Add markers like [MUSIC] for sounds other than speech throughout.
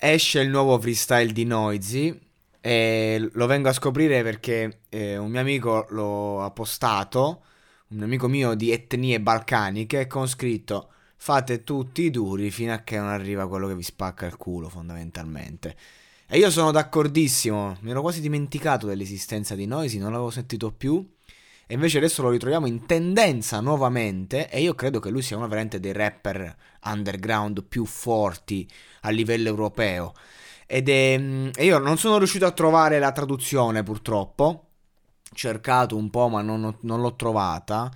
Esce il nuovo freestyle di Noisy e lo vengo a scoprire perché eh, un mio amico lo ha postato, un amico mio di etnie balcaniche, con scritto fate tutti i duri fino a che non arriva quello che vi spacca il culo fondamentalmente. E io sono d'accordissimo, mi ero quasi dimenticato dell'esistenza di Noisy, non l'avevo sentito più. E invece adesso lo ritroviamo in tendenza nuovamente e io credo che lui sia uno veramente dei rapper underground più forti a livello europeo. Ed è, mm, io non sono riuscito a trovare la traduzione purtroppo, cercato un po' ma non, non l'ho trovata.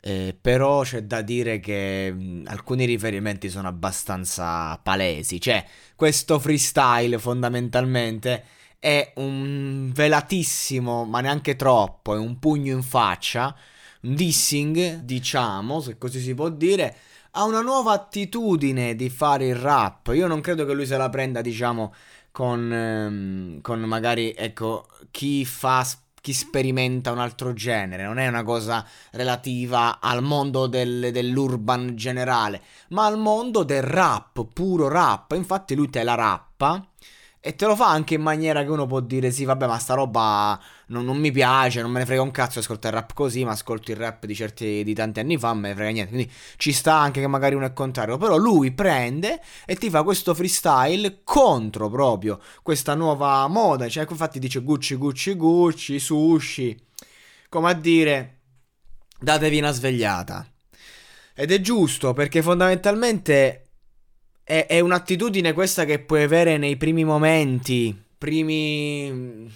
Eh, però c'è da dire che mh, mm, alcuni riferimenti sono abbastanza palesi. Cioè, questo freestyle fondamentalmente è un velatissimo, ma neanche troppo, è un pugno in faccia, un dissing, diciamo, se così si può dire, ha una nuova attitudine di fare il rap. Io non credo che lui se la prenda, diciamo, con, ehm, con magari, ecco, chi fa chi sperimenta un altro genere, non è una cosa relativa al mondo del, dell'urban generale, ma al mondo del rap, puro rap. Infatti lui te la rappa e te lo fa anche in maniera che uno può dire: Sì, vabbè, ma sta roba non, non mi piace, non me ne frega un cazzo ascoltare il rap così, ma ascolto il rap di certi di tanti anni fa, me ne frega niente. Quindi ci sta anche che magari uno è contrario. Però lui prende e ti fa questo freestyle contro proprio questa nuova moda. Cioè, infatti dice Gucci, Gucci, Gucci, sushi. Come a dire, datevi una svegliata. Ed è giusto perché fondamentalmente è, è un'attitudine questa che puoi avere nei primi momenti, primi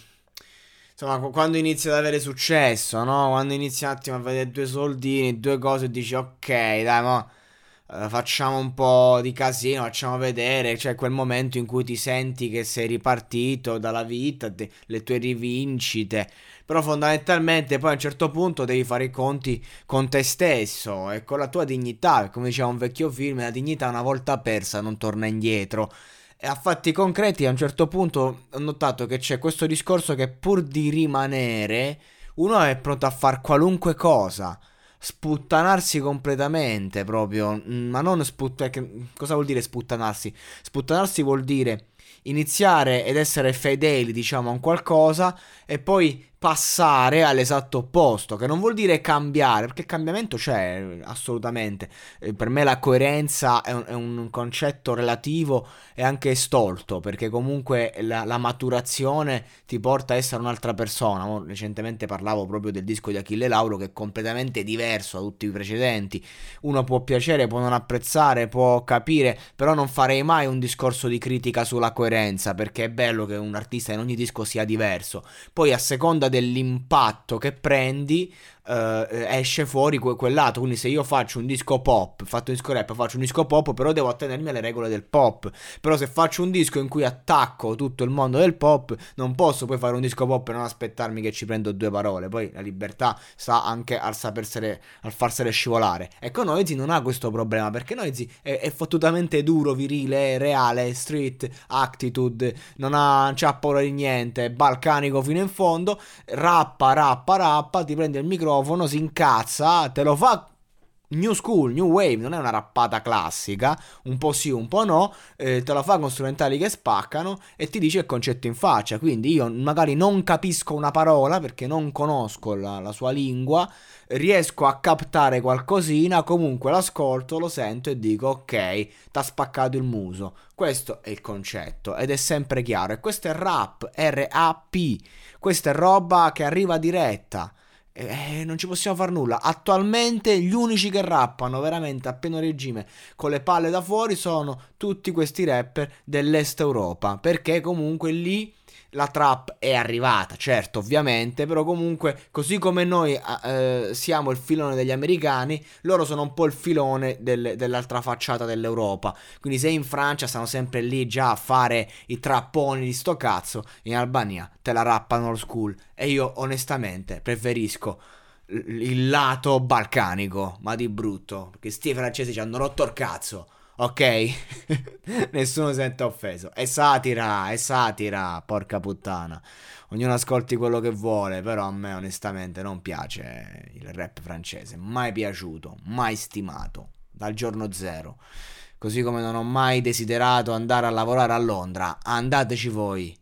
insomma, quando inizi ad avere successo, no? Quando inizi un attimo a vedere due soldini, due cose e dici ok, dai, ma uh, facciamo un po' di casino, facciamo vedere, cioè quel momento in cui ti senti che sei ripartito dalla vita, de- le tue rivincite. Però fondamentalmente poi a un certo punto devi fare i conti con te stesso e con la tua dignità, come diceva un vecchio film, la dignità una volta persa non torna indietro. E a fatti concreti a un certo punto ho notato che c'è questo discorso che pur di rimanere uno è pronto a fare qualunque cosa sputtanarsi completamente proprio, ma non sputtanarsi, cosa vuol dire sputtanarsi? Sputtanarsi vuol dire iniziare ed essere fedeli, diciamo, a qualcosa e poi passare all'esatto opposto, che non vuol dire cambiare, perché il cambiamento c'è assolutamente. Eh, per me la coerenza è un, è un, concetto relativo e anche stolto, perché comunque la, la, maturazione ti porta a essere un'altra persona. Recentemente parlavo proprio del disco di Achille Lauro che è completamente diverso da tutti i precedenti. Uno può piacere, può non apprezzare, può capire, però non farei mai un discorso di critica sulla coerenza, perché è bello che un artista in ogni disco sia diverso. Poi a seconda dell'impatto che prendi uh, esce fuori que- quel lato. Quindi se io faccio un disco pop, fatto un disco rap, faccio un disco pop, però devo attenermi alle regole del pop. Però se faccio un disco in cui attacco tutto il mondo del pop, non posso poi fare un disco pop e non aspettarmi che ci prendo due parole. Poi la libertà sta anche al sapersene, al farsene scivolare. Ecco, Noizi non ha questo problema perché Noizi è, è fottutamente duro, virile, reale, street, attitude, non ha, c'ha paura di niente, è balcanico fino in fondo, rappa, rappa, rappa, ti prende il microfono microfono, si incazza, te lo fa New School, New Wave, non è una rappata classica, un po' sì, un po' no, eh, te la fa con strumentali che spaccano e ti dice il concetto in faccia, quindi io magari non capisco una parola perché non conosco la, la sua lingua, riesco a captare qualcosina, comunque l'ascolto, lo sento e dico ok, t'ha spaccato il muso, questo è il concetto ed è sempre chiaro. E questo è rap, R-A-P, questa è roba che arriva diretta eh, non ci possiamo fare nulla. Attualmente gli unici che rappano veramente a pieno regime con le palle da fuori sono tutti questi rapper dell'est Europa. Perché comunque lì la trap è arrivata, certo, ovviamente, però comunque, così come noi eh, siamo il filone degli americani, loro sono un po' il filone del, dell'altra facciata dell'Europa. Quindi se in Francia stanno sempre lì già a fare i trapponi di sto cazzo, in Albania te la rappano old school. E io onestamente preferisco il lato balcanico, ma di brutto, perché sti francesi ci hanno rotto il cazzo. Ok? [LAUGHS] Nessuno sente offeso. È satira, è satira, porca puttana. Ognuno ascolti quello che vuole, però a me onestamente non piace il rap francese. Mai piaciuto, mai stimato, dal giorno zero. Così come non ho mai desiderato andare a lavorare a Londra. Andateci voi.